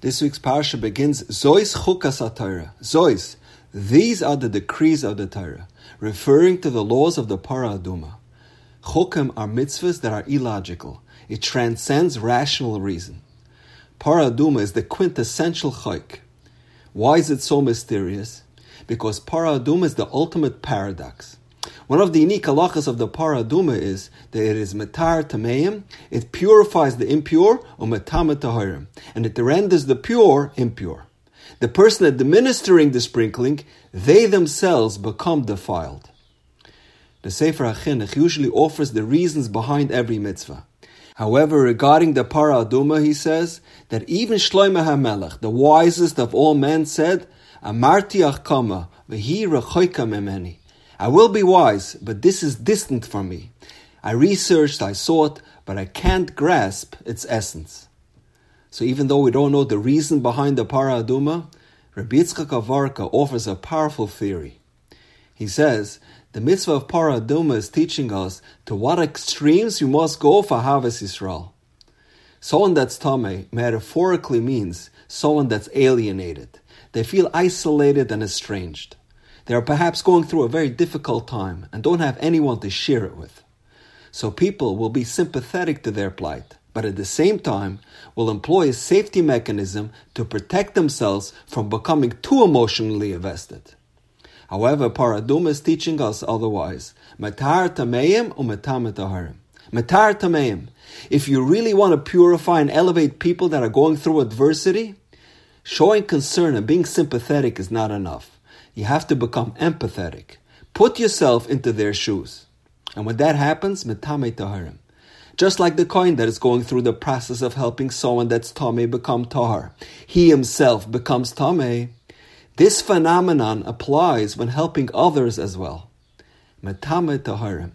This week's parsha begins Zois chukas Torah. Zois, these are the decrees of the Torah, referring to the laws of the Para Aduma. Chukim are mitzvahs that are illogical. It transcends rational reason. Para Aduma is the quintessential chayk. Why is it so mysterious? Because Para Aduma is the ultimate paradox. One of the unique halachas of the Para Aduma is that it is metar tameim, it purifies the impure, or metame tahirim, and it renders the pure impure. The person administering the sprinkling, they themselves become defiled. The Sefer HaChinuch usually offers the reasons behind every mitzvah. However, regarding the Para Aduma, he says that even Shloimeh HaMelech, the wisest of all men, said, Amarti achkama, v'hi rechoika memeni. I will be wise, but this is distant from me. I researched, I sought, but I can't grasp its essence. So even though we don't know the reason behind the Para Aduma, Rabbi Yitzchak Avarka offers a powerful theory. He says, the mitzvah of Para Aduma is teaching us to what extremes you must go for Ahavas Yisrael. Someone that's Tame metaphorically means someone that's alienated. They feel isolated and estranged. They are perhaps going through a very difficult time and don't have anyone to share it with. So people will be sympathetic to their plight, but at the same time will employ a safety mechanism to protect themselves from becoming too emotionally invested. However, Paradum is teaching us otherwise. Matar tameim or matar Matar tameim. If you really want to purify and elevate people that are going through adversity, showing concern and being sympathetic is not enough. You have to become empathetic. Put yourself into their shoes. And when that happens, metame taharim. Just like the kohen that is going through the process of helping someone that's tame become tahar. He himself becomes tame. This phenomenon applies when helping others as well. Metame taharim.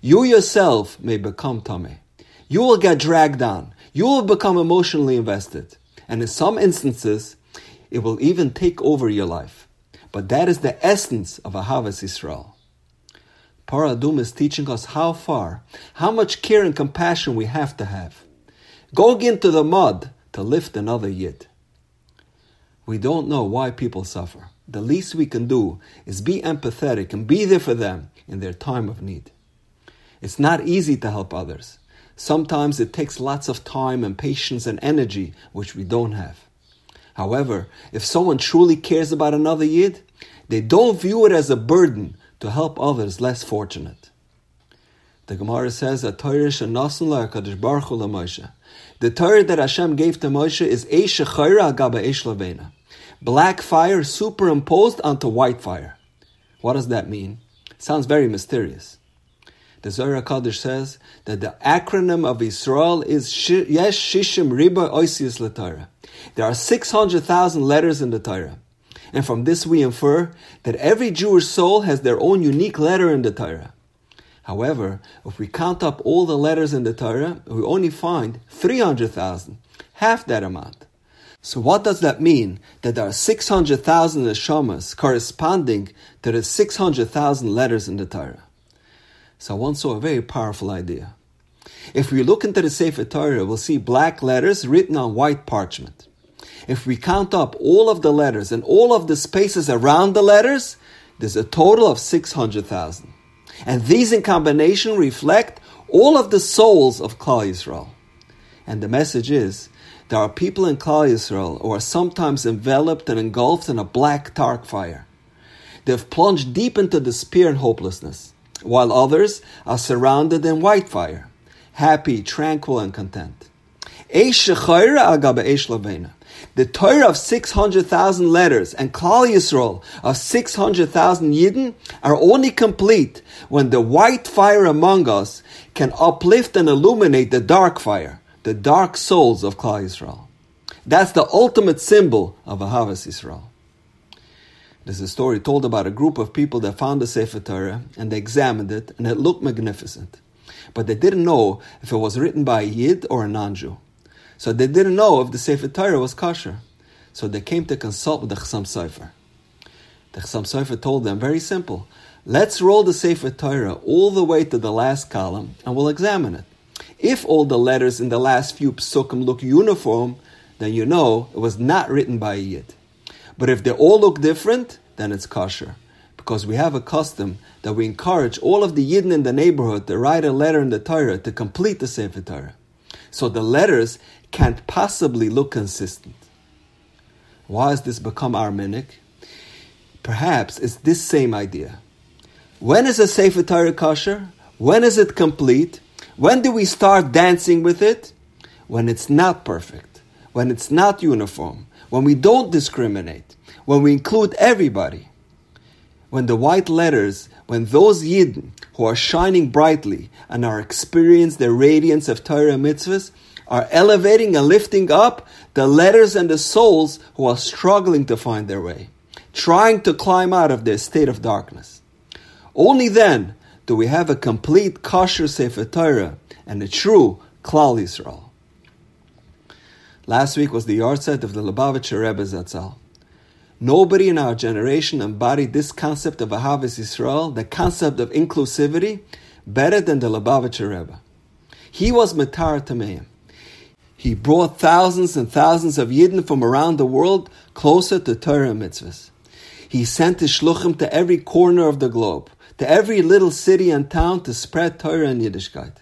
You yourself may become tame. You will get dragged down. You will become emotionally invested. And in some instances, it will even take over your life. But that is the essence of Ahavas Israel. Paradum is teaching us how far, how much care and compassion we have to have. Going into the mud to lift another yid. We don't know why people suffer. The least we can do is be empathetic and be there for them in their time of need. It's not easy to help others. Sometimes it takes lots of time and patience and energy, which we don't have. However, if someone truly cares about another Yid, they don't view it as a burden to help others less fortunate. The Gemara says that Torah Baruch Moshe. The Torah that Hashem gave to Moshe is Eish Agaba Eish Black fire superimposed onto white fire. What does that mean? Sounds very mysterious. The Zohar Kaddish says that the acronym of Israel is Yesh Shishim Riba Oisius Torah. There are 600,000 letters in the Torah. And from this we infer that every Jewish soul has their own unique letter in the Torah. However, if we count up all the letters in the Torah, we only find 300,000, half that amount. So what does that mean? That there are 600,000 neshamas corresponding to the 600,000 letters in the Torah. So once saw a very powerful idea. If we look into the Sefer Torah, we'll see black letters written on white parchment. If we count up all of the letters and all of the spaces around the letters, there's a total of 600,000. And these in combination reflect all of the souls of Klal Yisrael. And the message is, there are people in Klal Yisrael who are sometimes enveloped and engulfed in a black dark fire. They've plunged deep into despair and hopelessness, while others are surrounded in white fire, happy, tranquil, and content. The Torah of 600,000 letters and Klal Yisrael of 600,000 Yidden are only complete when the white fire among us can uplift and illuminate the dark fire, the dark souls of Klal Yisrael. That's the ultimate symbol of Ahavas Yisrael. There's a story told about a group of people that found the Sefer Torah and they examined it and it looked magnificent. But they didn't know if it was written by a Yid or a non-Jew. So they didn't know if the Sefer Torah was kosher. So they came to consult with the Chassam Sofer. The Chassam Sofer told them, very simple, let's roll the Sefer Torah all the way to the last column and we'll examine it. If all the letters in the last few psukim look uniform, then you know it was not written by a Yid. But if they all look different, then it's kosher. Because we have a custom that we encourage all of the Yidden in the neighborhood to write a letter in the Torah to complete the Sefer Torah. So the letters can't possibly look consistent. Why has this become our minhag? Perhaps it's this same idea. When is a Sefer Torah kosher? When is it complete? When do we start dancing with it? When it's not perfect, when it's not uniform, when we don't discriminate, when we include everybody. When the white letters, when those Yidden who are shining brightly and are experiencing the radiance of Torah mitzvahs are elevating and lifting up the letters and the souls who are struggling to find their way, trying to climb out of their state of darkness. Only then do we have a complete kosher Sefer Torah and a true Klal Yisrael. Last week was the yahrzeit of the Lubavitcher Rebbe Zatzal. Nobody in our generation embodied this concept of Ahavas Yisrael, the concept of inclusivity, better than the Lubavitcher Rebbe. He was Matar Tameim. He brought thousands and thousands of Yidden from around the world closer to Torah mitzvahs. He sent his shluchim to every corner of the globe, to every little city and town to spread Torah and Yiddishkeit,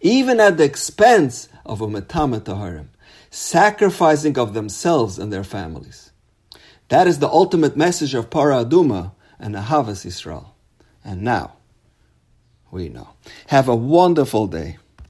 even at the expense of a Matama Taharim, sacrificing of themselves and their families. That is the ultimate message of Para Aduma and Ahavas Israel. And now, we know. Have a wonderful day.